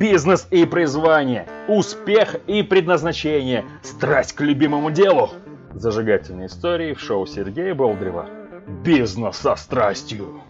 Бизнес и призвание, успех и предназначение, страсть к любимому делу. Зажигательные истории в шоу Сергея Болдрева. Бизнес со страстью.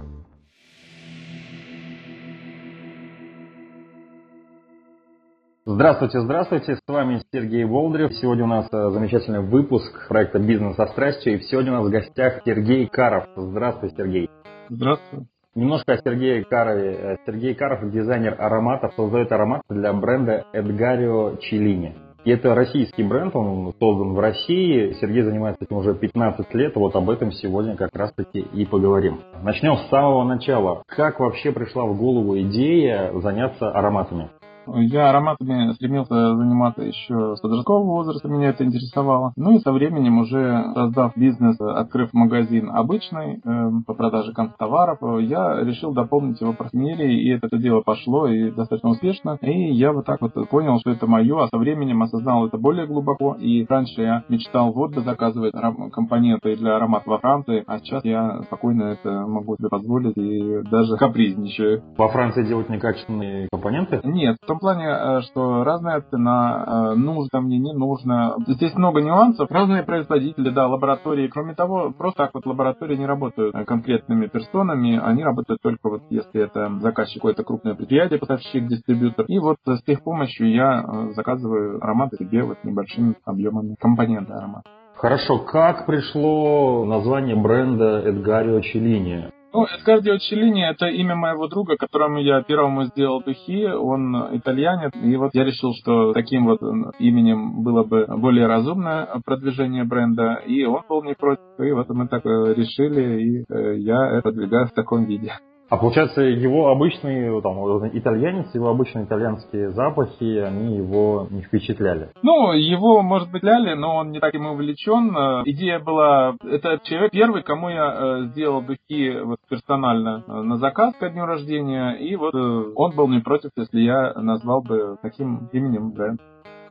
Здравствуйте, здравствуйте, с вами Сергей Болдырев. Сегодня у нас э, замечательный выпуск проекта «Бизнес со страстью», и сегодня у нас в гостях Сергей Каров. Здравствуй, Сергей. Здравствуй. Немножко о Сергее Карове. Э, Сергей Каров – дизайнер ароматов, создает ароматы для бренда Эдгарио Челини. И это российский бренд, он создан в России. Сергей занимается этим уже 15 лет, вот об этом сегодня как раз-таки и поговорим. Начнем с самого начала. Как вообще пришла в голову идея заняться ароматами? Я ароматами стремился заниматься еще с подросткового возраста, меня это интересовало. Ну и со временем уже создав бизнес, открыв магазин обычный э, по продаже констоваров, я решил дополнить его парфюмерией, и это дело пошло и достаточно успешно. И я вот так вот понял, что это мое, а со временем осознал это более глубоко. И раньше я мечтал вот бы заказывать компоненты для аромата во Франции, а сейчас я спокойно это могу себе позволить и даже капризничаю. Во Франции делать некачественные компоненты? Нет, том плане, э, что разная цена, э, нужно мне, не нужно. Здесь много нюансов. Разные производители, да, лаборатории. Кроме того, просто так вот лаборатории не работают конкретными персонами. Они работают только вот если это заказчик какое-то крупное предприятие, поставщик, дистрибьютор. И вот с их помощью я э, заказываю ароматы себе вот небольшими объемами компоненты аромата. Хорошо, как пришло название бренда Эдгарио Челлини? Ну, Эдгардио Челлини – это имя моего друга, которому я первому сделал духи. Он итальянец. И вот я решил, что таким вот именем было бы более разумное продвижение бренда. И он был не против. И вот мы так решили, и э, я это двигаю в таком виде. А получается, его обычный там, итальянец, его обычные итальянские запахи, они его не впечатляли? Ну, его, может быть, ляли, но он не так им увлечен. Идея была, это человек первый, кому я э, сделал духи вот, персонально э, на заказ ко дню рождения, и вот э, он был не против, если я назвал бы таким именем бренд.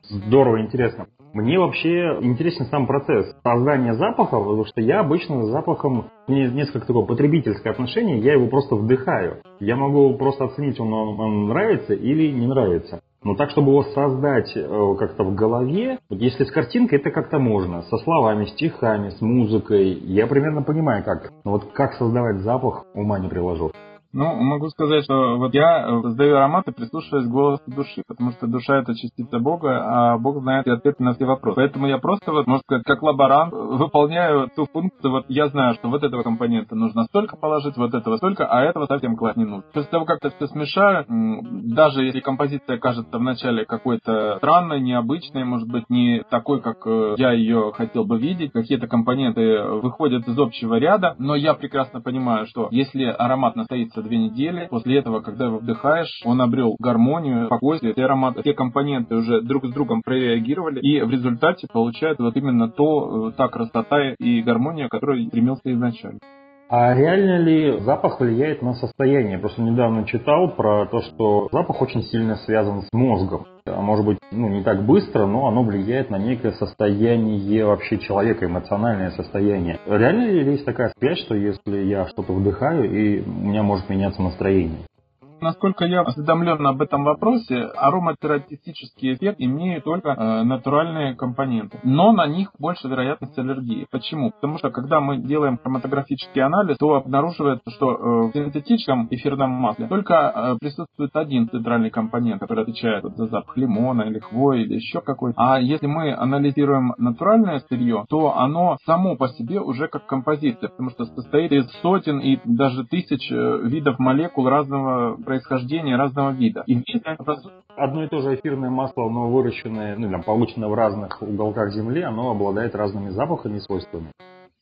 Здорово, интересно. Мне вообще интересен сам процесс создания запаха, потому что я обычно с запахом, мне несколько такое потребительское отношение, я его просто вдыхаю. Я могу просто оценить, он вам нравится или не нравится. Но так, чтобы его создать э, как-то в голове, вот если с картинкой, это как-то можно. Со словами, стихами, с музыкой. Я примерно понимаю, как. Но вот как создавать запах, ума не приложу. Ну, могу сказать, что вот я э, создаю ароматы, прислушиваясь к голосу души, потому что душа это частица Бога, а Бог знает и ответы на все вопросы. Поэтому я просто, вот, можно сказать, как лаборант, выполняю ту функцию, вот я знаю, что вот этого компонента нужно столько положить, вот этого столько, а этого совсем класть не нужно. После того, как это все смешаю, даже если композиция кажется вначале какой-то странной, необычной, может быть, не такой, как э, я ее хотел бы видеть, какие-то компоненты выходят из общего ряда, но я прекрасно понимаю, что если аромат настоится две недели. После этого, когда вдыхаешь, он обрел гармонию, спокойствие, все ароматы, все компоненты уже друг с другом прореагировали, и в результате получает вот именно то, э, та красота и гармония, которой стремился изначально. А реально ли запах влияет на состояние? Просто недавно читал про то, что запах очень сильно связан с мозгом. А может быть, ну, не так быстро, но оно влияет на некое состояние вообще человека, эмоциональное состояние. Реально ли есть такая связь, что если я что-то вдыхаю, и у меня может меняться настроение? Насколько я осведомлен об этом вопросе, ароматерапевтический эффект имеет только э, натуральные компоненты. Но на них больше вероятность аллергии. Почему? Потому что когда мы делаем хроматографический анализ, то обнаруживается, что э, в синтетическом эфирном масле только э, присутствует один центральный компонент, который отвечает вот, за запах лимона или хвои или еще какой-то. А если мы анализируем натуральное сырье, то оно само по себе уже как композиция, потому что состоит из сотен и даже тысяч э, видов молекул разного происхождения разного вида. И вместе одно и то же эфирное масло, оно выращенное, ну, там, получено в разных уголках Земли, оно обладает разными запахами и свойствами.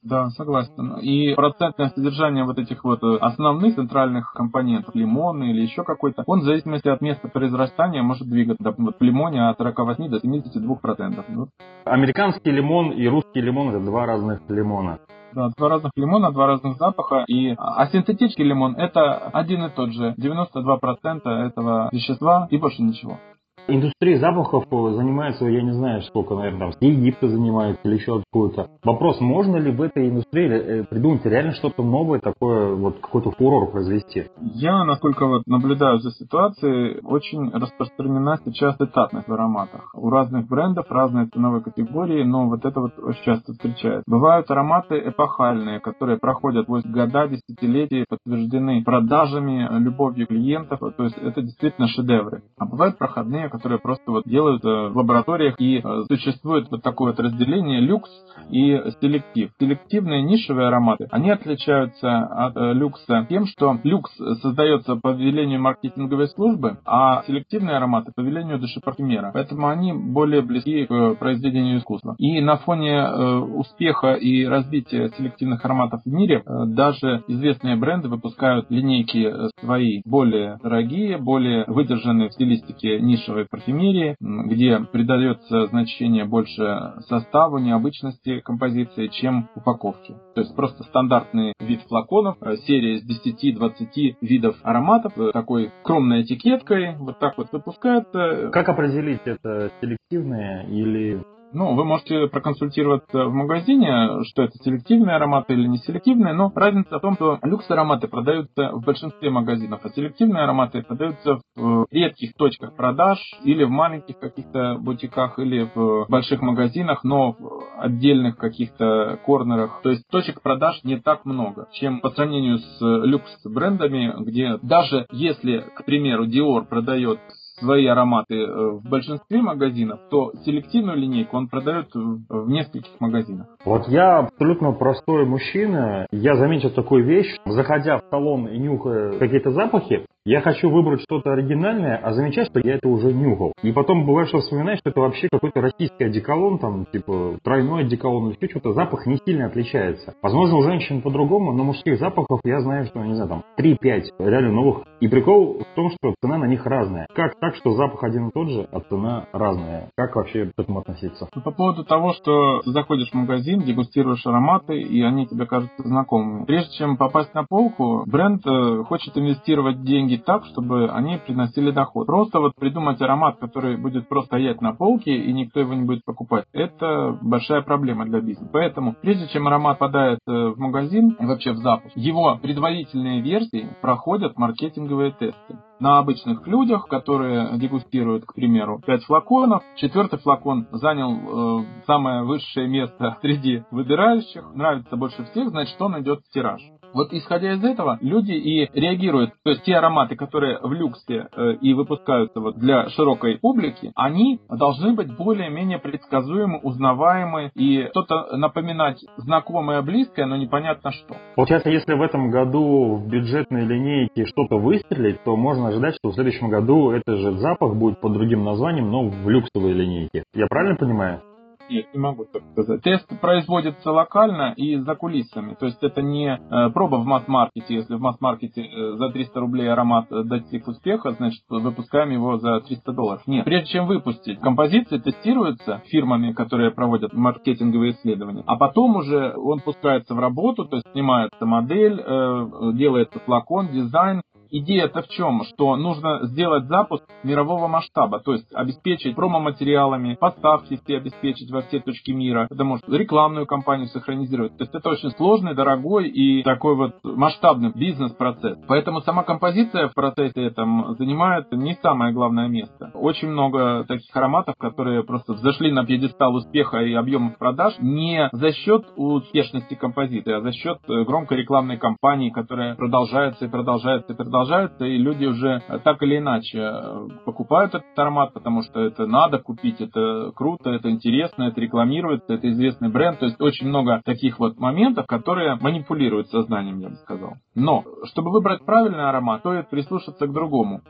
Да, согласен. И процентное содержание вот этих вот э, основных центральных компонентов, лимона или еще какой-то, он в зависимости от места произрастания может двигаться. Допустим, вот в лимоне от 48 до 72 процентов. Вот. Американский лимон и русский лимон это два разных лимона. Да, два разных лимона, два разных запаха. И, а синтетический лимон это один и тот же. 92% этого вещества и больше ничего. Индустрия запахов занимается, я не знаю, сколько, наверное, там, с Египта занимается или еще откуда-то. Вопрос, можно ли в этой индустрии э, придумать реально что-то новое, такое, вот какой-то фурор произвести? Я, насколько вот наблюдаю за ситуацией, очень распространена сейчас этапность в ароматах. У разных брендов разные ценовые категории, но вот это вот очень часто встречается. Бывают ароматы эпохальные, которые проходят вот года, десятилетия, подтверждены продажами, любовью клиентов, то есть это действительно шедевры. А бывают проходные, которые просто вот делают э, в лабораториях и э, существует вот такое вот разделение люкс и селектив. Селективные нишевые ароматы, они отличаются от э, люкса тем, что люкс создается по велению маркетинговой службы, а селективные ароматы по велению душепарфюмера. Поэтому они более близки к произведению искусства. И на фоне успеха и развития селективных ароматов в мире даже известные бренды выпускают линейки свои более дорогие, более выдержанные в стилистике нишевой парфюмерии, где придается значение больше составу, необычности композиции, чем упаковки. То есть просто стандартный вид флаконов, э, серия из 10-20 видов ароматов, э, такой скромной этикеткой, вот так вот выпускается. Как определить, это селективные или ну, вы можете проконсультироваться в магазине, что это селективные ароматы или не селективные, но разница в том, что люкс-ароматы продаются в большинстве магазинов, а селективные ароматы продаются в редких точках продаж или в маленьких каких-то бутиках, или в больших магазинах, но в отдельных каких-то корнерах. То есть точек продаж не так много, чем по сравнению с люкс-брендами, где даже если, к примеру, Dior продает свои ароматы э, в большинстве магазинов, то селективную линейку он продает в нескольких магазинах. Вот я абсолютно простой мужчина, я заметил такую вещь, заходя в салон и нюхая какие-то запахи, я хочу выбрать что-то оригинальное, а замечать, что я это уже нюхал. И потом бывает, что вспоминаешь, что это вообще какой-то российский одеколон, там, типа, тройной одеколон еще что-то, запах не сильно отличается. Возможно, у женщин по-другому, но мужских запахов я знаю, что, не знаю, там, 3-5 реально новых. И прикол в том, что цена на них разная. Как так, что запах один и тот же, а цена разная? Как вообще к этому относиться? По поводу того, что ты заходишь в магазин, дегустируешь ароматы, и они тебе кажутся знакомыми. Прежде чем попасть на полку, бренд э, хочет инвестировать деньги так, чтобы они приносили доход. Просто вот придумать аромат, который будет просто стоять на полке и никто его не будет покупать, это большая проблема для бизнеса. Поэтому прежде чем аромат попадает э, в магазин вообще в запуск, его предварительные версии проходят маркетинговые тесты на обычных людях, которые дегустируют, к примеру, 5 флаконов. Четвертый флакон занял э, самое высшее место среди выбирающих, нравится больше всех, значит, он идет в тираж. Вот исходя из этого, люди и реагируют, то есть те ароматы, которые в люксе э, и выпускаются вот для широкой публики, они должны быть более-менее предсказуемы, узнаваемы и что-то напоминать знакомое, близкое, но непонятно что. Получается, если в этом году в бюджетной линейке что-то выстрелить, то можно ожидать, что в следующем году этот же запах будет под другим названием, но в люксовой линейке. Я правильно понимаю? Нет, не могу так сказать. Тест производится локально и за кулисами. То есть это не э, проба в масс-маркете. Если в масс-маркете э, за 300 рублей аромат достиг успеха, значит выпускаем его за 300 долларов. Нет. Прежде чем выпустить, композиции тестируются фирмами, которые проводят маркетинговые исследования. А потом уже он пускается в работу, то есть снимается модель, э, делается флакон, дизайн, Идея-то в чем? Что нужно сделать запуск мирового масштаба, то есть обеспечить промо-материалами, поставки все обеспечить во все точки мира, потому что рекламную кампанию синхронизировать. То есть это очень сложный, дорогой и такой вот масштабный бизнес-процесс. Поэтому сама композиция в процессе этом занимает не самое главное место. Очень много таких ароматов, которые просто взошли на пьедестал успеха и объемов продаж не за счет успешности композиции, а за счет громкой рекламной кампании, которая продолжается и продолжается и продолжается продолжаются, и люди уже э, так или иначе э, покупают этот аромат, потому что это надо купить, это круто, это интересно, это рекламируется, это известный бренд. То есть очень много таких вот моментов, которые манипулируют сознанием, я бы сказал. Но, чтобы выбрать правильный аромат, стоит прислушаться к другому.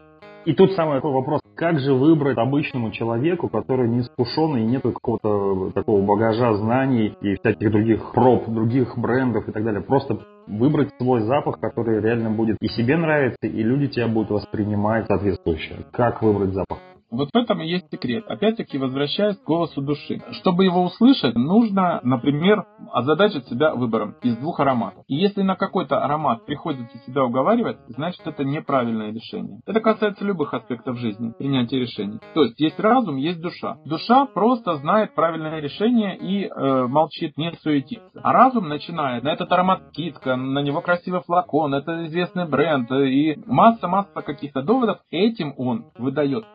И тут самый такой вопрос, как же выбрать обычному человеку, который не искушенный и нет какого-то такого багажа знаний и всяких других проб, других брендов и так далее. Просто выбрать свой запах, который реально будет и себе нравиться, и люди тебя будут воспринимать соответствующе. Как выбрать запах? Вот в этом и есть секрет. Опять-таки, возвращаясь к голосу души. Чтобы его услышать, нужно, например, озадачить себя выбором из двух ароматов. И если на какой-то аромат приходится себя уговаривать, значит это неправильное решение. Это касается любых аспектов жизни, принятия решений. То есть есть разум, есть душа. Душа просто знает правильное решение и э, молчит, не суетится. А разум начинает на этот аромат скидка, на него красивый флакон, это известный бренд и масса-масса каких-то доводов. Этим он выдает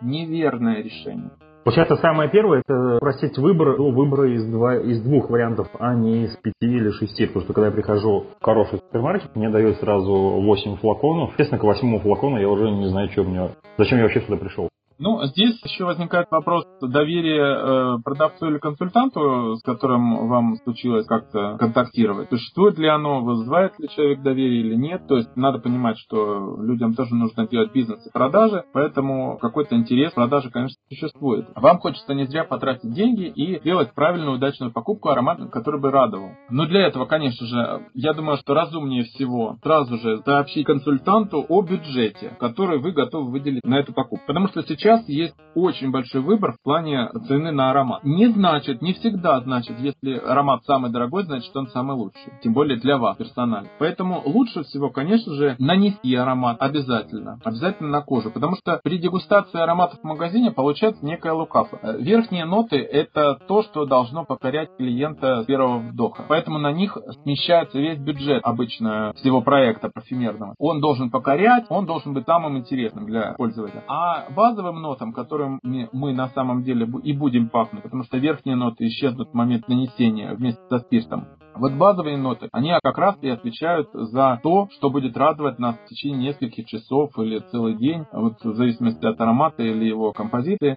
неверное решение. Получается, самое первое, это просить выбор до выбора из, два, из двух вариантов, а не из пяти или шести. Потому что когда я прихожу в хороший супермаркет, мне дают сразу 8 флаконов. Естественно, к восьмому флакону я уже не знаю, что мне, зачем я вообще сюда пришел. Ну, здесь еще возникает вопрос доверия э, продавцу или консультанту, с которым вам случилось как-то контактировать. Существует ли оно, вызывает ли человек доверие или нет. То есть надо понимать, что людям тоже нужно делать бизнес и продажи, поэтому какой-то интерес продажи, конечно, существует. Вам хочется не зря потратить деньги и сделать правильную, удачную покупку аромата, который бы радовал. Но для этого, конечно же, я думаю, что разумнее всего сразу же сообщить консультанту о бюджете, который вы готовы выделить на эту покупку. Потому что сейчас сейчас есть очень большой выбор в плане цены на аромат. Не значит, не всегда значит, если аромат самый дорогой, значит он самый лучший. Тем более для вас персонально. Поэтому лучше всего, конечно же, нанести аромат обязательно. Обязательно на кожу. Потому что при дегустации ароматов в магазине получается некая лукавка. Э, верхние ноты это то, что должно покорять клиента с первого вдоха. Поэтому на них смещается весь бюджет обычно всего проекта парфюмерного. Он должен покорять, он должен быть самым интересным для пользователя. А базовым нотам, которым мы на самом деле и будем пахнуть, потому что верхние ноты исчезнут в момент нанесения вместе со спиртом. Вот базовые ноты, они как раз и отвечают за то, что будет радовать нас в течение нескольких часов или целый день, вот в зависимости от аромата или его композиции.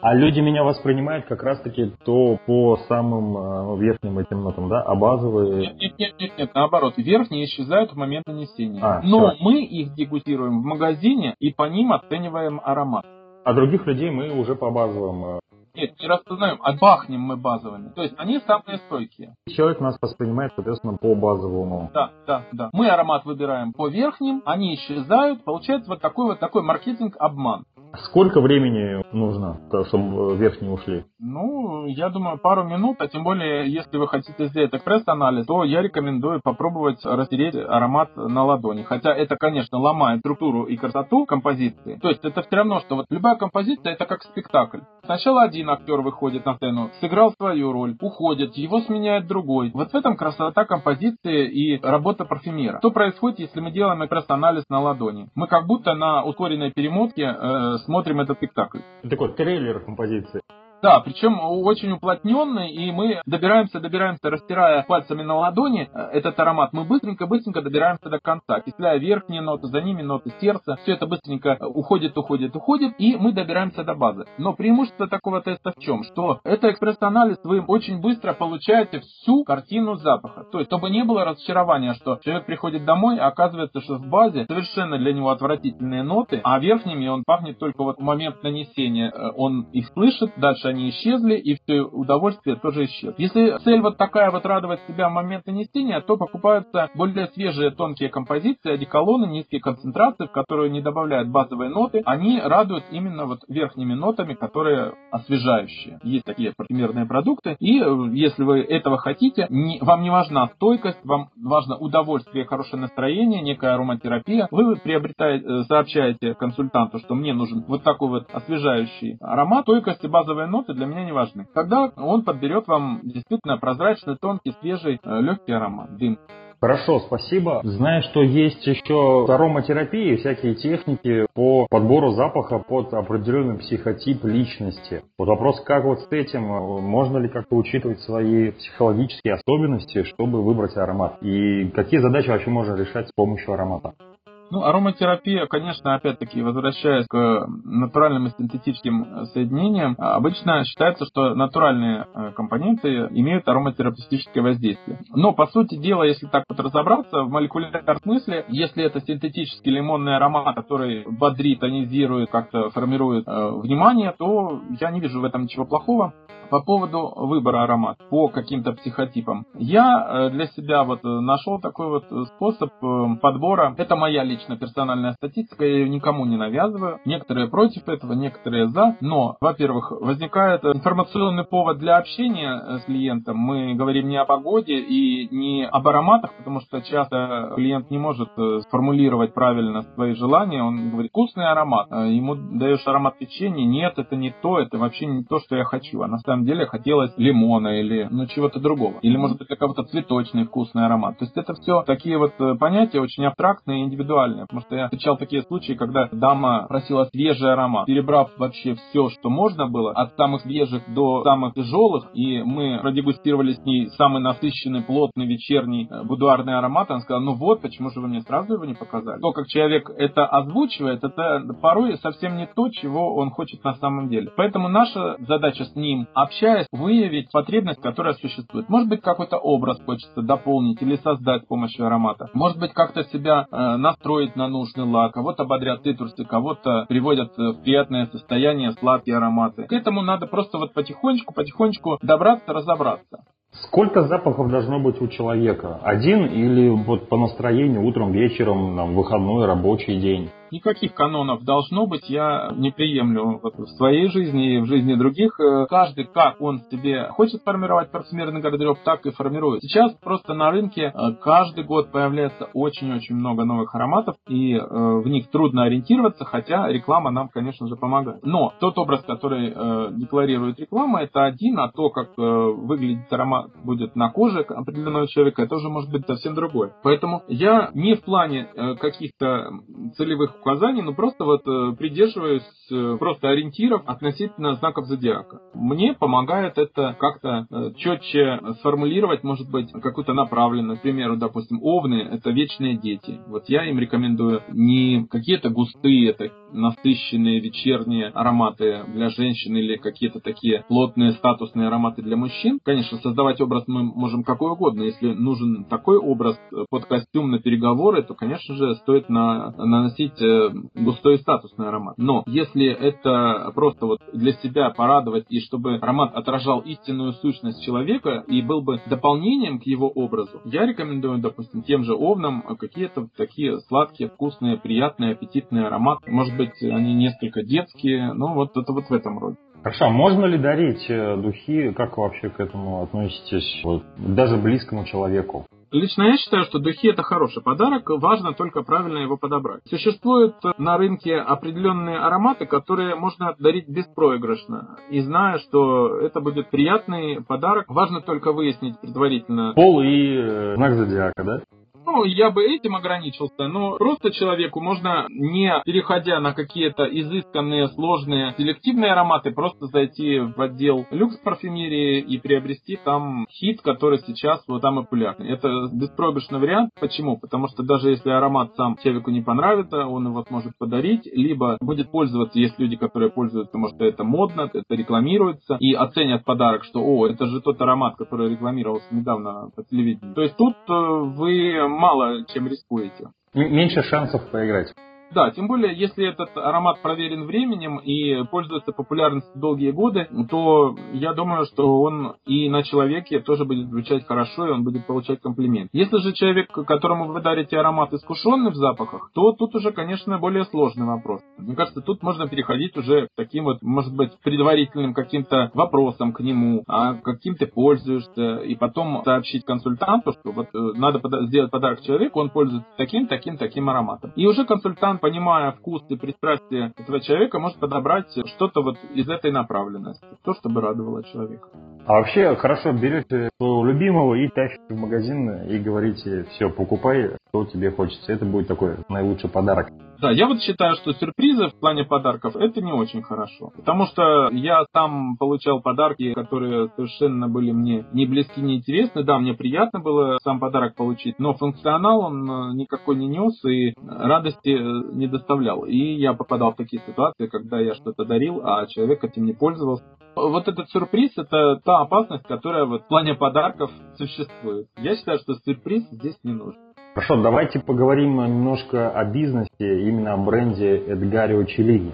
А люди меня воспринимают как раз-таки то по самым э, верхним этим нотам, да, а базовые... Нет, нет, нет, нет, наоборот, верхние исчезают в момент нанесения. А, Но все. мы их дегустируем в магазине и по ним оцениваем аромат. А других людей мы уже по базовым... Э, Нет, не распознаем, а бахнем мы базовыми. То есть они самые стойкие. Человек нас воспринимает, соответственно, по базовому. Да, да, да. Мы аромат выбираем по верхним, они исчезают. Получается вот такой вот такой маркетинг-обман. Сколько времени нужно, чтобы верхние ушли? Ну, я думаю, пару минут, а тем более, если вы хотите сделать экспресс-анализ, то я рекомендую попробовать растереть аромат на ладони. Хотя это, конечно, ломает структуру и красоту композиции. То есть это все равно, что вот любая композиция это как спектакль. Сначала один актер выходит на сцену, сыграл свою роль, уходит, его сменяет другой. Вот в этом красота композиции и работа парфюмера. Что происходит, если мы делаем экспресс-анализ на ладони? Мы как будто на ускоренной перемотке э, смотрим этот спектакль. Такой трейлер композиции. Да, причем очень уплотненный, и мы добираемся, добираемся, растирая пальцами на ладони э, этот аромат. Мы быстренько-быстренько добираемся до конца, окисляя верхние ноты, за ними ноты сердца. Все это быстренько уходит, уходит, уходит, и мы добираемся до базы. Но преимущество такого теста в чем? Что это экспресс-анализ, вы очень быстро получаете всю картину запаха. То есть, чтобы не было разочарования, что человек приходит домой, а оказывается, что в базе совершенно для него отвратительные ноты, а верхними он пахнет только вот в момент нанесения. Э, он их слышит, дальше они исчезли, и все удовольствие тоже исчез. Если цель вот такая вот радовать себя в момент нанесения, то покупаются более свежие тонкие композиции, одеколоны, низкие концентрации, в которые не добавляют базовые ноты. Они радуют именно вот верхними нотами, которые освежающие. Есть такие парфюмерные продукты, и э, если вы этого хотите, не, вам не важна стойкость, вам важно удовольствие, хорошее настроение, некая ароматерапия, вы приобретаете, э, сообщаете консультанту, что мне нужен вот такой вот освежающий аромат, стойкость и базовые ноты для меня не важны. Тогда он подберет вам действительно прозрачный, тонкий, свежий, э, легкий аромат, дым. Хорошо, спасибо. Знаю, что есть еще ароматерапии, всякие техники по подбору запаха под определенный психотип личности. Вот вопрос, как вот с этим, можно ли как-то учитывать свои психологические особенности, чтобы выбрать аромат? И какие задачи вообще можно решать с помощью аромата? Ну, ароматерапия, конечно, опять-таки, возвращаясь к натуральным и синтетическим соединениям, обычно считается, что натуральные э, компоненты имеют ароматерапевтическое воздействие. Но, по сути дела, если так вот разобраться, в молекулярном смысле, если это синтетический лимонный аромат, который бодрит, тонизирует, как-то формирует э, внимание, то я не вижу в этом ничего плохого. По поводу выбора аромат по каким-то психотипам. Я э, для себя вот нашел такой вот способ подбора. Это моя личная персональная статистика, я ее никому не навязываю. Некоторые против этого, некоторые за. Но, во-первых, возникает информационный повод для общения с клиентом. Мы говорим не о погоде и не об ароматах, потому что часто клиент не может сформулировать правильно свои желания. Он говорит, вкусный аромат. Ему даешь аромат печенья, нет, это не то, это вообще не то, что я хочу. А на самом деле хотелось лимона или ну, чего-то другого. Или может быть какого-то цветочный вкусный аромат. То есть это все такие вот э, понятия очень абстрактные и индивидуальные. Потому что я встречал такие случаи, когда дама просила свежий аромат, перебрав вообще все, что можно было, от самых свежих до самых тяжелых, и мы продегустировали с ней самый насыщенный, плотный вечерний э, будуарный аромат, она сказала, ну вот, почему же вы мне сразу его не показали? То, как человек это озвучивает, это порой совсем не то, чего он хочет на самом деле. Поэтому наша задача с ним, общаясь, выявить потребность, которая существует. Может быть, какой-то образ хочется дополнить или создать с помощью аромата. Может быть, как-то себя э, настроить на нужный лад. Кого-то бодрят цитрусы, кого-то приводят э, в приятное состояние сладкие ароматы. К этому надо просто вот потихонечку, потихонечку добраться, разобраться. Сколько запахов должно быть у человека? Один или вот по настроению утром, вечером, там, выходной, рабочий день? Никаких канонов должно быть, я не приемлю вот в своей жизни и в жизни других. Э, каждый, как он себе хочет формировать парфюмерный гардероб, так и формирует. Сейчас просто на рынке э, каждый год появляется очень-очень много новых ароматов, и э, в них трудно ориентироваться, хотя реклама нам, конечно же, помогает. Но тот образ, который декларирует реклама, это один, а то, как выглядит аромат будет на коже определенного человека, это уже может быть совсем другое. Поэтому я не в плане каких-то целевых указаний, но просто вот э, придерживаюсь э, просто ориентиров относительно знаков зодиака. Мне помогает это как-то э, четче сформулировать, может быть, какую-то направленность. К примеру, допустим, овны – это вечные дети. Вот я им рекомендую не какие-то густые, это насыщенные вечерние ароматы для женщин или какие-то такие плотные статусные ароматы для мужчин. Конечно, создавать образ мы можем какой угодно. Если нужен такой образ под костюм на переговоры, то, конечно же, стоит на, наносить густой статусный аромат. Но если это просто вот для себя порадовать и чтобы аромат отражал истинную сущность человека и был бы дополнением к его образу, я рекомендую, допустим, тем же овнам какие-то такие сладкие, вкусные, приятные, аппетитные ароматы. Может быть, они несколько детские, но вот это вот в этом роде. Хорошо, а можно ли дарить э, духи, как вы вообще к этому относитесь, вот, даже близкому человеку? Лично я считаю, что духи это хороший подарок, важно только правильно его подобрать. Существуют на рынке определенные ароматы, которые можно дарить беспроигрышно. И зная, что это будет приятный подарок, важно только выяснить предварительно. Пол и э, знак зодиака, да? Ну, я бы этим ограничился, но просто человеку можно, не переходя на какие-то изысканные, сложные, селективные ароматы, просто зайти в отдел люкс парфюмерии и приобрести там хит, который сейчас вот там популярный. Это беспроигрышный вариант. Почему? Потому что даже если аромат сам человеку не понравится, он его сможет подарить, либо будет пользоваться, есть люди, которые пользуются, потому что это модно, это рекламируется, и оценят подарок, что, о, это же тот аромат, который рекламировался недавно по телевидению. То есть тут э, вы мало чем рискуете. Меньше шансов поиграть. Да, тем более, если этот аромат проверен временем и пользуется популярностью долгие годы, то я думаю, что он и на человеке тоже будет звучать хорошо, и он будет получать комплимент. Если же человек, которому вы дарите аромат искушенный в запахах, то тут уже, конечно, более сложный вопрос. Мне кажется, тут можно переходить уже к таким вот, может быть, предварительным каким-то вопросам к нему, а каким ты пользуешься, и потом сообщить консультанту, что вот э, надо сделать подарок человеку, он пользуется таким, таким, таким ароматом. И уже консультант понимая вкус и пристрастие этого человека, может подобрать что-то вот из этой направленности, то, чтобы радовало человека. А вообще хорошо берете своего любимого и тащите в магазин и говорите, все, покупай, что тебе хочется. Это будет такой наилучший подарок. Да, я вот считаю, что сюрпризы в плане подарков это не очень хорошо. Потому что я сам получал подарки, которые совершенно были мне не близки, не интересны. Да, мне приятно было сам подарок получить, но функционал он э, никакой не нес и радости э, не доставлял. И я попадал в такие ситуации, когда я что-то дарил, а человек этим не пользовался. Вот этот сюрприз – это та опасность, которая вот в плане подарков существует. Я считаю, что сюрприз здесь не нужен. Хорошо, давайте поговорим немножко о бизнесе, именно о бренде Эдгарио Челини.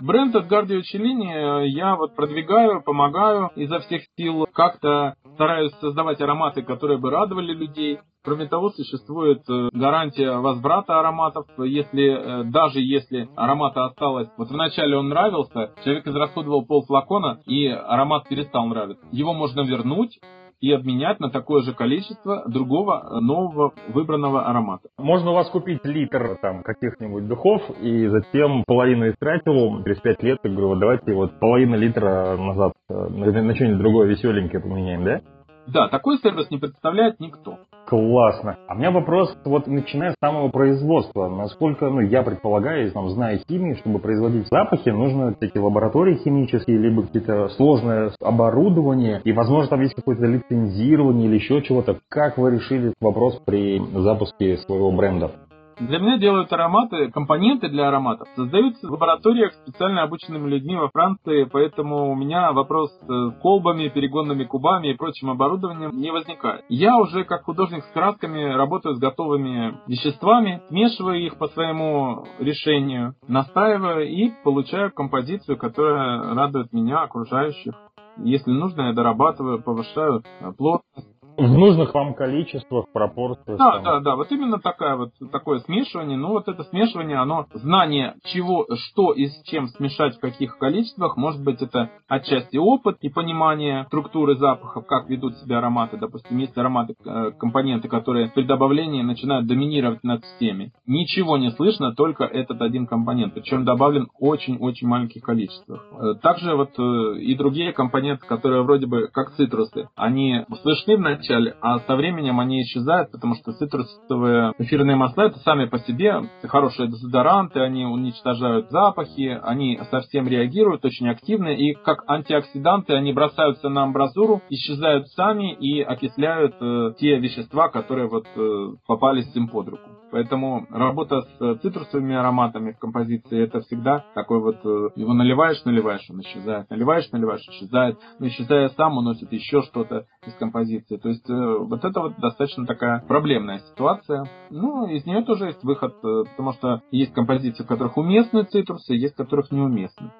Бренд от Гардио Челлини я вот продвигаю, помогаю изо всех сил, как-то стараюсь создавать ароматы, которые бы радовали людей. Кроме того, существует э, гарантия возврата ароматов, если э, даже если аромата осталось, вот вначале он нравился, человек израсходовал пол флакона и аромат перестал нравиться. Его можно вернуть, и обменять на такое же количество другого э, нового выбранного аромата. Можно у вас купить литр там каких-нибудь духов и затем половину истратил, через пять лет, я говорю, давайте вот половину литра назад на что-нибудь другое веселенькое поменяем, да? Да, такой сервис не представляет никто. Классно. А у меня вопрос, вот начиная с самого производства, насколько, ну, я предполагаю, там, зная химию, чтобы производить запахи, нужно эти лаборатории химические, либо какие-то сложное оборудование, и, возможно, там есть какое-то лицензирование или еще чего-то. Как вы решили вопрос при запуске своего бренда? Для меня делают ароматы, компоненты для ароматов создаются в лабораториях специально обученными людьми во Франции, поэтому у меня вопрос с колбами, перегонными кубами и прочим оборудованием не возникает. Я уже как художник с красками работаю с готовыми веществами, смешиваю их по своему решению, настаиваю и получаю композицию, которая радует меня, окружающих. Если нужно, я дорабатываю, повышаю плотность в нужных вам количествах, пропорциях. Да, там. да, да, вот именно такая вот, такое смешивание. Ну вот это смешивание, оно, знание чего, что и с чем смешать в каких количествах, может быть это отчасти опыт и понимание структуры запахов, как ведут себя ароматы. Допустим, есть ароматы, э, компоненты, которые при добавлении начинают доминировать над всеми. Ничего не слышно, только этот один компонент, причем добавлен очень-очень маленьких количествах. Э, также вот э, и другие компоненты, которые вроде бы как цитрусы, они слышны в начале, а со временем они исчезают, потому что цитрусовые эфирные масла это сами по себе хорошие дезодоранты, они уничтожают запахи, они совсем реагируют очень активно, и как антиоксиданты они бросаются на амбразуру, исчезают сами и окисляют э, те вещества, которые вот э, попались им под руку. Поэтому работа с цитрусовыми ароматами в композиции это всегда такой вот, э, его наливаешь, наливаешь, он исчезает, наливаешь, наливаешь, исчезает, но исчезая сам, уносит еще что-то из композиции. То есть э, вот это вот достаточно такая проблемная ситуация. Ну, из нее тоже есть выход, э, потому что есть композиции, в которых уместны цитрусы, есть в которых неуместны.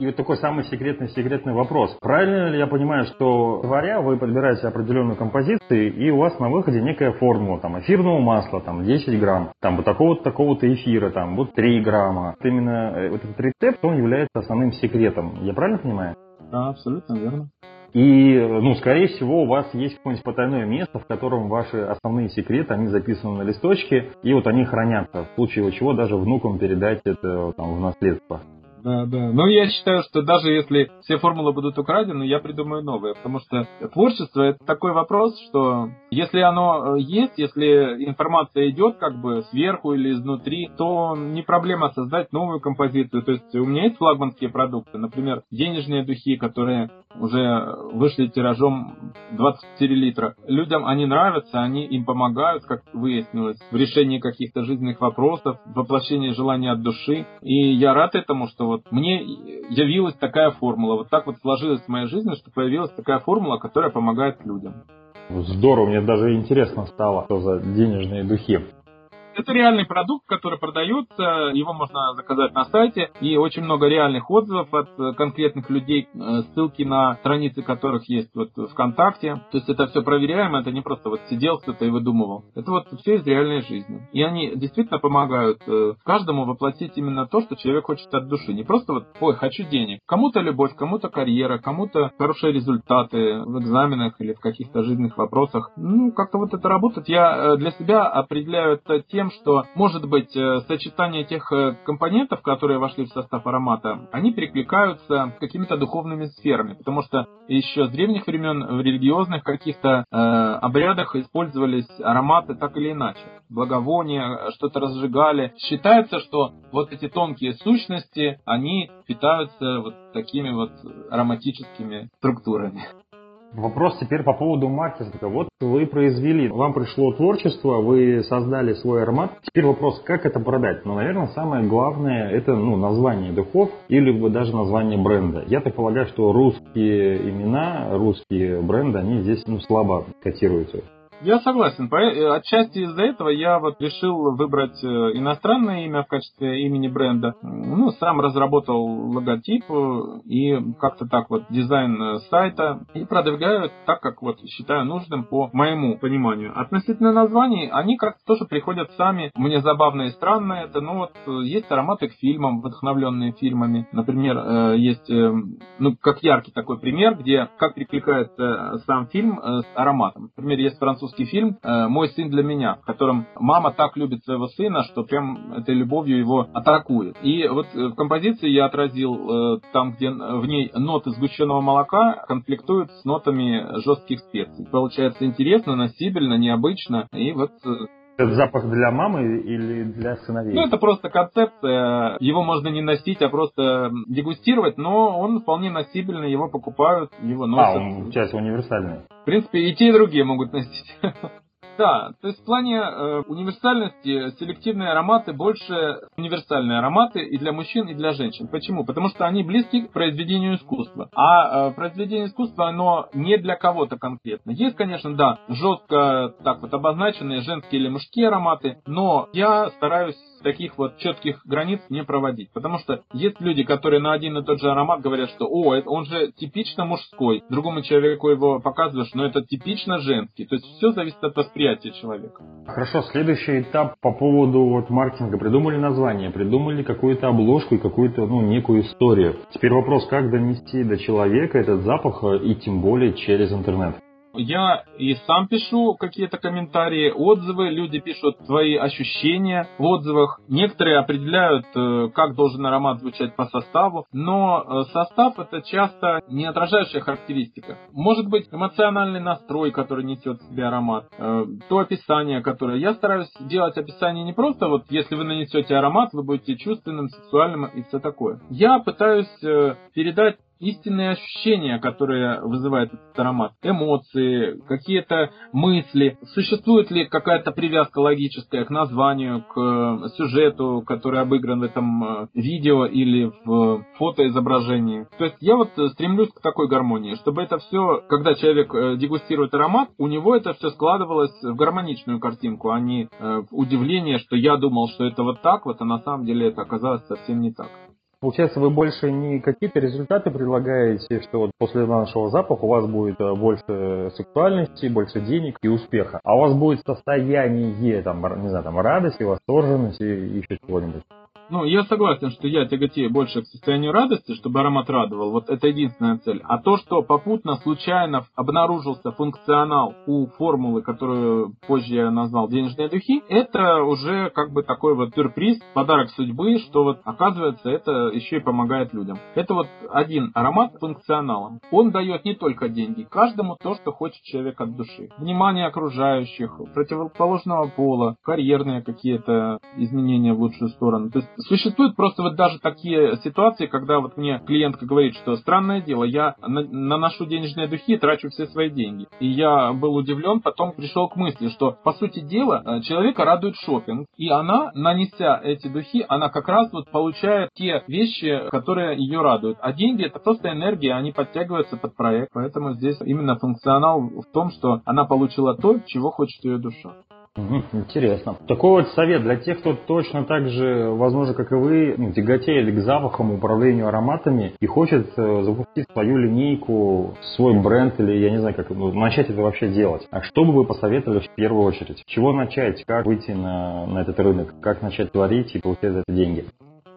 И вот такой самый секретный секретный вопрос. Правильно ли я понимаю, что говоря, вы подбираете определенную композицию, и у вас на выходе некая формула, там, эфирного масла, там, 10 грамм, там, вот такого-то, такого-то эфира, там, вот 3 грамма. Вот именно э, вот этот рецепт, он является основным секретом. Я правильно понимаю? Да, абсолютно верно. И, ну, скорее всего, у вас есть какое-нибудь потайное место, в котором ваши основные секреты, они записаны на листочке, и вот они хранятся, в случае чего даже внукам передать это там, в наследство. Да, да. Но я считаю, что даже если все формулы будут украдены, я придумаю новые. Потому что творчество это такой вопрос, что если оно э, есть, если информация идет как бы сверху или изнутри, то не проблема создать новую композицию. То есть у меня есть флагманские продукты, например, денежные духи, которые уже вышли тиражом 24 литра. Людям они нравятся, они им помогают, как выяснилось, в решении каких-то жизненных вопросов, воплощении желания от души. И я рад этому, что вот мне явилась такая формула. Вот так вот сложилась в моей жизни, что появилась такая формула, которая помогает людям. Здорово, мне даже интересно стало, что за денежные духи. Это реальный продукт, который продается, его можно заказать на сайте, и очень много реальных отзывов от э, конкретных людей, э, ссылки на страницы которых есть вот ВКонтакте. То есть это все проверяемо, это не просто вот сидел кто-то и выдумывал. Это вот все из реальной жизни. И они действительно помогают э, каждому воплотить именно то, что человек хочет от души. Не просто вот, ой, хочу денег. Кому-то любовь, кому-то карьера, кому-то хорошие результаты в экзаменах или в каких-то жизненных вопросах. Ну, как-то вот это работает. Я для себя определяю это тем, что, может быть, э, сочетание тех э, компонентов, которые вошли в состав аромата, они перекликаются какими-то духовными сферами, потому что еще с древних времен в религиозных каких-то э, обрядах использовались ароматы так или иначе. Благовония, что-то разжигали. Считается, что вот эти тонкие сущности, они питаются вот такими вот ароматическими структурами. Вопрос теперь по поводу маркетинга. Вот вы произвели, вам пришло творчество, вы создали свой аромат. Теперь вопрос, как это продать? Ну, наверное, самое главное это ну, название духов или даже название бренда. Я так полагаю, что русские имена, русские бренды, они здесь ну, слабо котируются. Я согласен. Э, отчасти из-за этого я вот решил выбрать э, иностранное имя в качестве имени бренда. Ну, сам разработал логотип э, и как-то так вот дизайн сайта и продвигаю так, как вот считаю нужным по моему пониманию. Относительно названий, они как-то тоже приходят сами. Мне забавно и странно это, но вот есть ароматы к фильмам, вдохновленные фильмами. Например, есть, ну, как яркий такой пример, где как прикликается сам фильм с ароматом. Например, есть французский французский фильм э, «Мой сын для меня», в котором мама так любит своего сына, что прям этой любовью его атакует. И вот э, в композиции я отразил э, там, где в ней ноты сгущенного молока конфликтуют с нотами жестких специй. Получается интересно, носибельно, необычно. И вот это запах для мамы или для сыновей? Ну, это просто концепция. Его можно не носить, а просто дегустировать, но он вполне носибельный, его покупают, его носят. А, он часть универсальный. В принципе, и те, и другие могут носить. Да, то есть в плане э, универсальности селективные ароматы больше универсальные ароматы и для мужчин, и для женщин. Почему? Потому что они близки к произведению искусства. А э, произведение искусства, оно не для кого-то конкретно. Есть, конечно, да, жестко так вот обозначенные женские или мужские ароматы, но я стараюсь таких вот четких границ не проводить. Потому что есть люди, которые на один и тот же аромат говорят, что о, это, он же типично мужской. Другому человеку его показываешь, но это типично женский. То есть все зависит от восприятия человека. Хорошо, следующий этап по поводу вот маркетинга. Придумали название, придумали какую-то обложку и какую-то ну, некую историю. Теперь вопрос, как донести до человека этот запах и тем более через интернет. Я и сам пишу какие-то комментарии, отзывы, люди пишут свои ощущения в отзывах. Некоторые определяют, э, как должен аромат звучать по составу, но э, состав это часто не отражающая характеристика. Может быть эмоциональный настрой, который несет в себе аромат, э, то описание, которое... Я стараюсь делать описание не просто вот, если вы нанесете аромат, вы будете чувственным, сексуальным и все такое. Я пытаюсь передать истинные ощущения, которые вызывает этот аромат, эмоции, какие-то мысли, существует ли какая-то привязка логическая к названию, к э, сюжету, который обыгран в этом э, видео или в фотоизображении. То есть я вот стремлюсь к такой гармонии, чтобы это все, когда человек э, дегустирует аромат, у него это все складывалось в гармоничную картинку, а не в удивление, что я думал, что это вот так вот, а на самом деле это оказалось совсем не так. Получается, вы больше не какие-то результаты предлагаете, что вот после нашего запаха у вас будет э, больше сексуальности, больше денег и успеха, а у вас будет состояние, там, не знаю, там, радости, восторженности и еще чего-нибудь. Ну, я согласен, что я тяготею больше к состоянию радости, чтобы аромат радовал. Вот это единственная цель. А то, что попутно, случайно обнаружился функционал у формулы, которую позже я назвал денежные духи, это уже как бы такой вот сюрприз, подарок судьбы, что вот оказывается это еще и помогает людям. Это вот один аромат функционалом. Он дает не только деньги, каждому то, что хочет человек от души. Внимание окружающих, противоположного пола, карьерные какие-то изменения в лучшую сторону. То есть Существуют просто вот даже такие ситуации, когда вот мне клиентка говорит, что странное дело, я наношу денежные духи и трачу все свои деньги. И я был удивлен, потом пришел к мысли, что по сути дела э, человека радует шопинг, и она, нанеся эти духи, она как раз вот получает те вещи, которые ее радуют. А деньги это просто энергия, они подтягиваются под проект. Поэтому здесь именно функционал в том, что она получила то, чего хочет ее душа. Интересно. Такой вот совет для тех, кто точно так же, возможно, как и вы, ну, тяготеет к запахам, управлению ароматами и хочет э, запустить свою линейку, свой бренд или, я не знаю, как ну, начать это вообще делать. А что бы вы посоветовали в первую очередь? Чего начать? Как выйти на, на этот рынок? Как начать творить и получать за это деньги?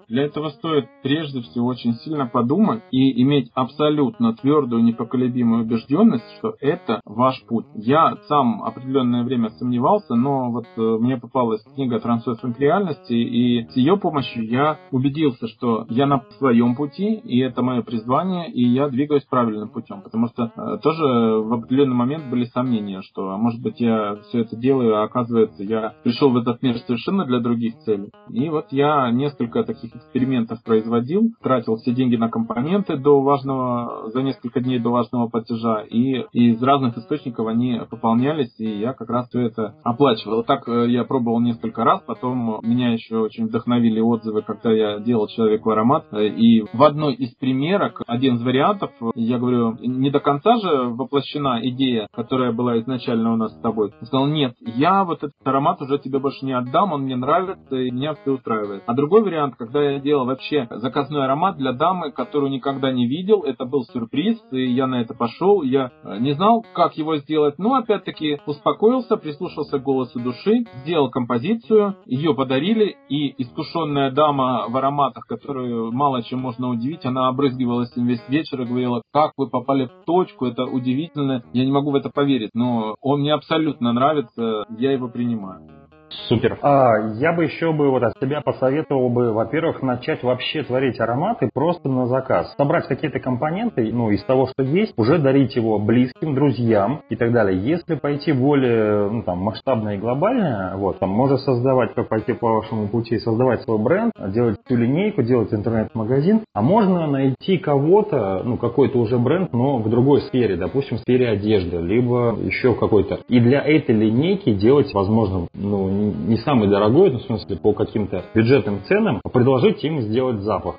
Для этого стоит прежде всего очень сильно подумать и иметь абсолютно твердую, непоколебимую убежденность, что это ваш путь. Я сам определенное время сомневался, но вот э, мне попалась книга «Трансферинг реальности», и с ее помощью я убедился, что я на своем пути, и это мое призвание, и я двигаюсь правильным путем. Потому что э, тоже в определенный момент были сомнения, что, а может быть, я все это делаю, а оказывается, я пришел в этот мир совершенно для других целей. И вот я несколько таких экспериментов производил, тратил все деньги на компоненты до важного, за несколько дней до важного платежа, и, из разных источников они пополнялись, и я как раз все это оплачивал. Так э, я пробовал несколько раз, потом меня еще очень вдохновили отзывы, когда я делал человеку аромат, и в одной из примерок, один из вариантов, я говорю, не до конца же воплощена идея, которая была изначально у нас с тобой. Он сказал, нет, я вот этот аромат уже тебе больше не отдам, он мне нравится, и меня все устраивает. А другой вариант, когда я делал вообще заказной аромат для дамы, которую никогда не видел, это был сюрприз, и я на это пошел, я э, не знал, как его сделать, но опять-таки успокоился, прислушался к голосу души, сделал композицию, ее подарили, и искушенная дама в ароматах, которую мало чем можно удивить, она обрызгивалась им весь вечер и говорила, как вы попали в точку, это удивительно, я не могу в это поверить, но он мне абсолютно нравится, я его принимаю. Супер. А, я бы еще бы вот от себя посоветовал бы, во-первых, начать вообще творить ароматы просто на заказ. Собрать какие-то компоненты, ну, из того, что есть, уже дарить его близким, друзьям и так далее. Если пойти более, ну, там, масштабно и глобально, вот, там, можно создавать, как пойти по вашему пути, создавать свой бренд, делать всю линейку, делать интернет-магазин, а можно найти кого-то, ну, какой-то уже бренд, но в другой сфере, допустим, в сфере одежды, либо еще какой-то. И для этой линейки делать, возможно, ну, не самый дорогой, ну, в смысле по каким-то бюджетным ценам, предложить им сделать запах.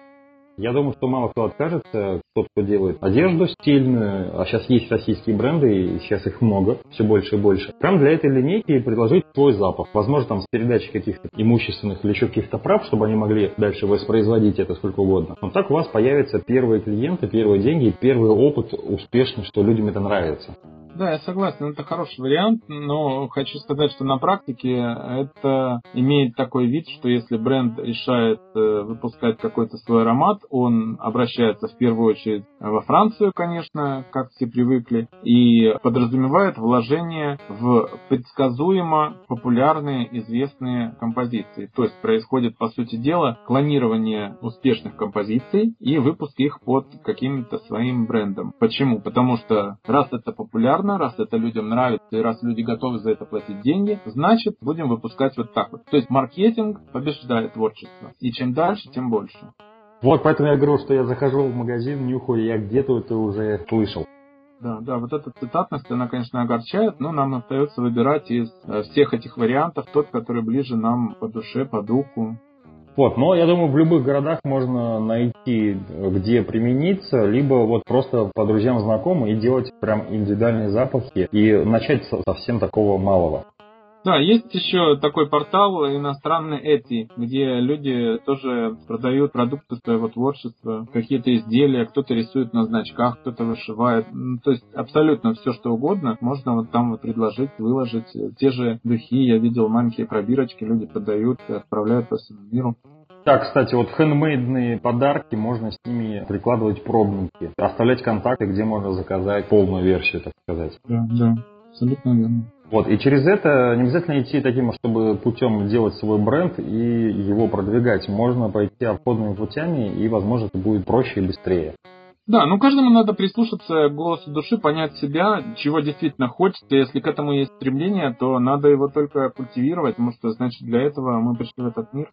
Я думаю, что мало кто откажется, тот, кто делает одежду стильную, а сейчас есть российские бренды, и сейчас их много, все больше и больше. Прям для этой линейки предложить свой запах. Возможно, там с передачей каких-то имущественных или еще каких-то прав, чтобы они могли дальше воспроизводить это сколько угодно. Но так у вас появятся первые клиенты, первые деньги, первый опыт успешный, что людям это нравится. Да, я согласен, это хороший вариант, но хочу сказать, что на практике это имеет такой вид, что если бренд решает э, выпускать какой-то свой аромат, он обращается в первую очередь во Францию, конечно, как все привыкли, и подразумевает вложение в предсказуемо популярные, известные композиции. То есть происходит, по сути дела, клонирование успешных композиций и выпуск их под каким-то своим брендом. Почему? Потому что раз это популярно, раз это людям нравится и раз люди готовы за это платить деньги, значит будем выпускать вот так вот. То есть маркетинг побеждает творчество. И чем дальше, тем больше. Вот поэтому я говорю, что я захожу в магазин, нюхаю, я где-то это уже слышал. Да, да, вот эта цитатность, она, конечно, огорчает, но нам остается выбирать из э, всех этих вариантов тот, который ближе нам по душе, по духу. Вот, но я думаю, в любых городах можно найти, где примениться, либо вот просто по друзьям знакомым и делать прям индивидуальные запахи и начать со совсем такого малого. Да, есть еще такой портал иностранный Эти, где люди тоже продают продукты своего творчества, какие-то изделия, кто-то рисует на значках, кто-то вышивает. То есть абсолютно все, что угодно, можно вот там вот предложить, выложить. Те же духи, я видел маленькие пробирочки, люди продают, отправляют по всему миру. Да, кстати, вот хендмейдные подарки, можно с ними прикладывать пробники, оставлять контакты, где можно заказать полную версию, так сказать. Да, да, абсолютно верно. Вот, и через это не обязательно идти таким, чтобы путем делать свой бренд и его продвигать. Можно пойти обходными путями, и, возможно, это будет проще и быстрее. Да, ну каждому надо прислушаться к голосу души, понять себя, чего действительно хочется. Если к этому есть стремление, то надо его только культивировать, потому что, значит, для этого мы пришли в этот мир.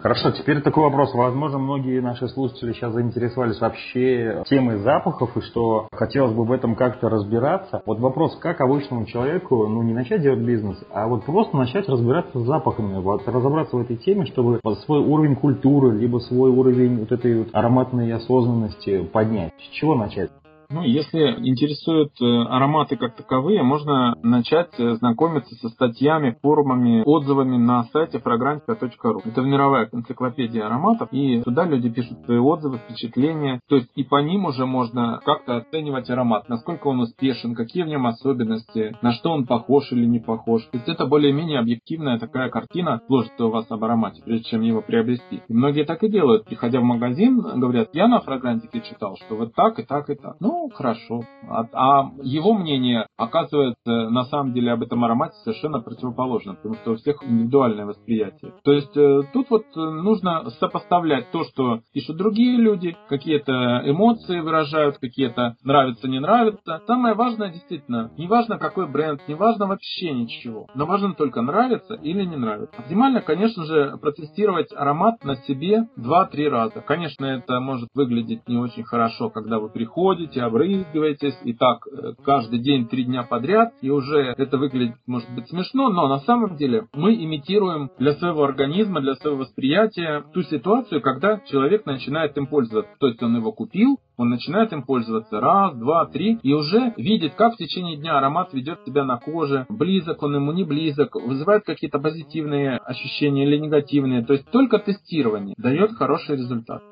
Хорошо, теперь такой вопрос. Возможно, многие наши слушатели сейчас заинтересовались вообще темой запахов и что хотелось бы в этом как-то разбираться. Вот вопрос, как обычному человеку, ну, не начать делать бизнес, а вот просто начать разбираться с запахами, вот разобраться в этой теме, чтобы свой уровень культуры, либо свой уровень вот этой вот ароматной осознанности поднять. С чего начать? Ну, если интересуют э, ароматы как таковые, можно начать э, знакомиться со статьями, форумами, отзывами на сайте fragrantica.ru. Это мировая энциклопедия ароматов, и туда люди пишут свои отзывы, впечатления. То есть и по ним уже можно как-то оценивать аромат, насколько он успешен, какие в нем особенности, на что он похож или не похож. То есть это более-менее объективная такая картина сложится у вас об аромате, прежде чем его приобрести. И многие так и делают. Приходя в магазин, говорят, я на фрагрантике читал, что вот так и так и так. Ну, Ну, хорошо. А, а его мнение оказывается на самом деле об этом аромате совершенно противоположным, потому что у всех индивидуальное восприятие. То есть э, тут вот нужно сопоставлять то, что пишут другие люди, какие-то эмоции выражают, какие-то нравится, не нравится. Самое важное действительно, не важно какой бренд, не важно вообще ничего, но важно только нравится или не нравится. Оптимально, конечно же, протестировать аромат на себе 2-3 раза. Конечно, это может выглядеть не очень хорошо, когда вы приходите, обрызгиваетесь, и так э, каждый день, три дня подряд, и уже это выглядит, может быть, смешно, но на самом деле мы имитируем для своего организма, для своего восприятия ту ситуацию, когда человек начинает им пользоваться. То есть он его купил, он начинает им пользоваться раз, два, три, и уже видит, как в течение дня аромат ведет себя на коже, близок он ему, не близок, вызывает какие-то позитивные ощущения или негативные. То есть только тестирование дает хороший результат.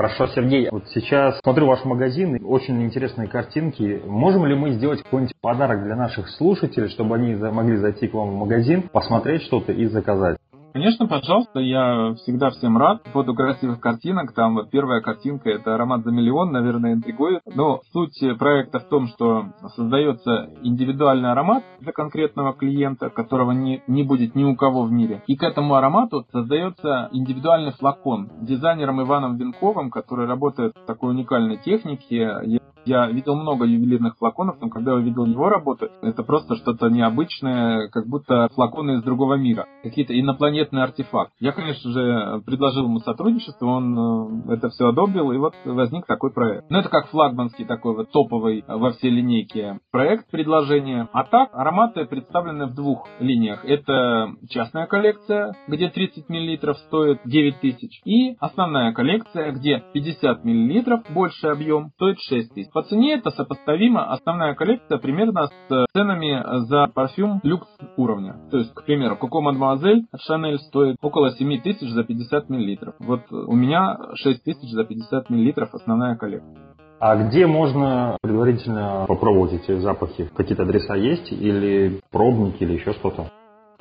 Хорошо, Сергей, вот сейчас смотрю ваш магазин, очень интересные картинки. Можем ли мы сделать какой-нибудь подарок для наших слушателей, чтобы они могли зайти к вам в магазин, посмотреть что-то и заказать? Конечно, пожалуйста, я всегда всем рад. По красивых картинок, там вот первая картинка это аромат за миллион, наверное, интригует. Но суть проекта в том, что создается индивидуальный аромат для конкретного клиента, которого не, не будет ни у кого в мире. И к этому аромату создается индивидуальный флакон дизайнером Иваном Венковым, который работает в такой уникальной технике. Я видел много ювелирных флаконов, но когда я увидел его работу, это просто что-то необычное, как будто флаконы из другого мира, какие-то инопланетные артефакты. Я, конечно же, предложил ему сотрудничество, он э, это все одобрил, и вот возник такой проект. Ну, это как флагманский такой вот топовый во всей линейке проект, предложение. А так, ароматы представлены в двух линиях. Это частная коллекция, где 30 мл стоит 9 тысяч, и основная коллекция, где 50 мл, больший объем, стоит 6 тысяч. По цене это сопоставимо основная коллекция примерно с ценами за парфюм люкс уровня. То есть, к примеру, Coco Mademoiselle от Chanel стоит около 7 тысяч за 50 мл. Вот у меня 6 тысяч за 50 мл основная коллекция. А где можно предварительно попробовать эти запахи? Какие-то адреса есть или пробники или еще что-то?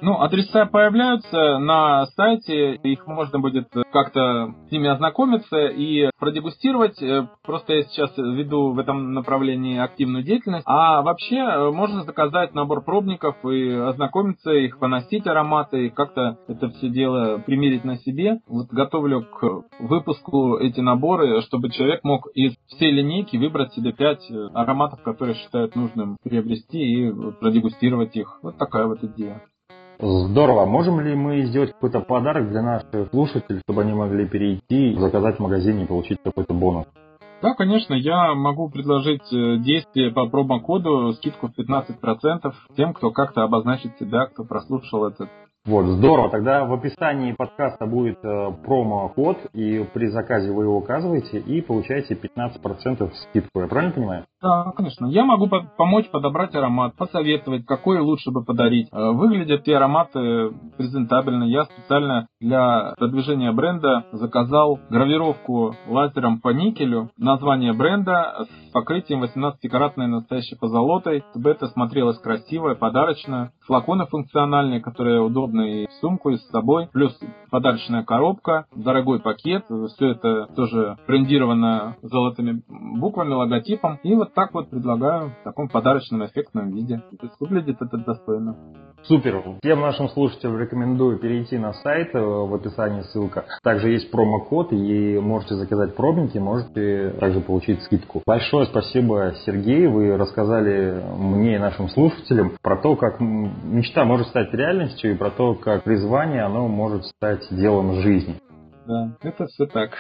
Ну, адреса появляются на сайте, их можно будет как-то с ними ознакомиться и продегустировать. Э, просто я сейчас веду в этом направлении активную деятельность. А вообще э, можно заказать набор пробников и ознакомиться, их поносить ароматы, и как-то это все дело примерить на себе. Вот готовлю к выпуску эти наборы, чтобы человек мог из всей линейки выбрать себе пять э, ароматов, которые считают нужным приобрести и продегустировать их. Вот такая вот идея. Здорово. Можем ли мы сделать какой-то подарок для наших слушателей, чтобы они могли перейти, заказать в магазине и получить какой-то бонус? Да, конечно, я могу предложить э, действие по промокоду, скидку в 15% тем, кто как-то обозначит себя, кто прослушал этот вот, здорово. Тогда в описании подкаста будет э, промокод, и при заказе вы его указываете и получаете 15% скидку. Я правильно понимаю? Да, конечно. Я могу по- помочь подобрать аромат, посоветовать, какой лучше бы подарить. Э, выглядят те ароматы презентабельно. Я специально для продвижения бренда заказал гравировку лазером по никелю, название бренда с покрытием 18-каратной настоящей позолотой, чтобы это смотрелось красиво и подарочно. Флаконы функциональные, которые удобны в сумку, с собой. Плюс подарочная коробка, дорогой пакет. Все это тоже брендировано золотыми буквами, логотипом. И вот так вот предлагаю в таком подарочном эффектном виде. То есть выглядит это достойно. Супер. Всем нашим слушателям рекомендую перейти на сайт, э, в описании ссылка. Также есть промокод, и можете заказать пробники, можете также получить скидку. Большое спасибо, Сергей. Вы рассказали мне и нашим слушателям про то, как мечта может стать реальностью, и про то, как призвание оно может стать делом жизни. Да, это все так.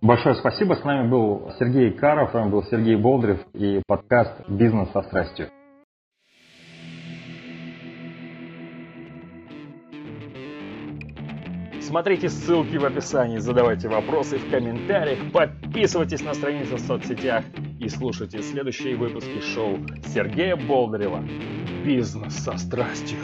Большое спасибо. С нами был Сергей Каров, с вами был Сергей Болдырев и подкаст «Бизнес со страстью». Смотрите ссылки в описании, задавайте вопросы в комментариях, подписывайтесь на страницу в соцсетях и слушайте следующие выпуски шоу Сергея Болдырева «Бизнес со страстью».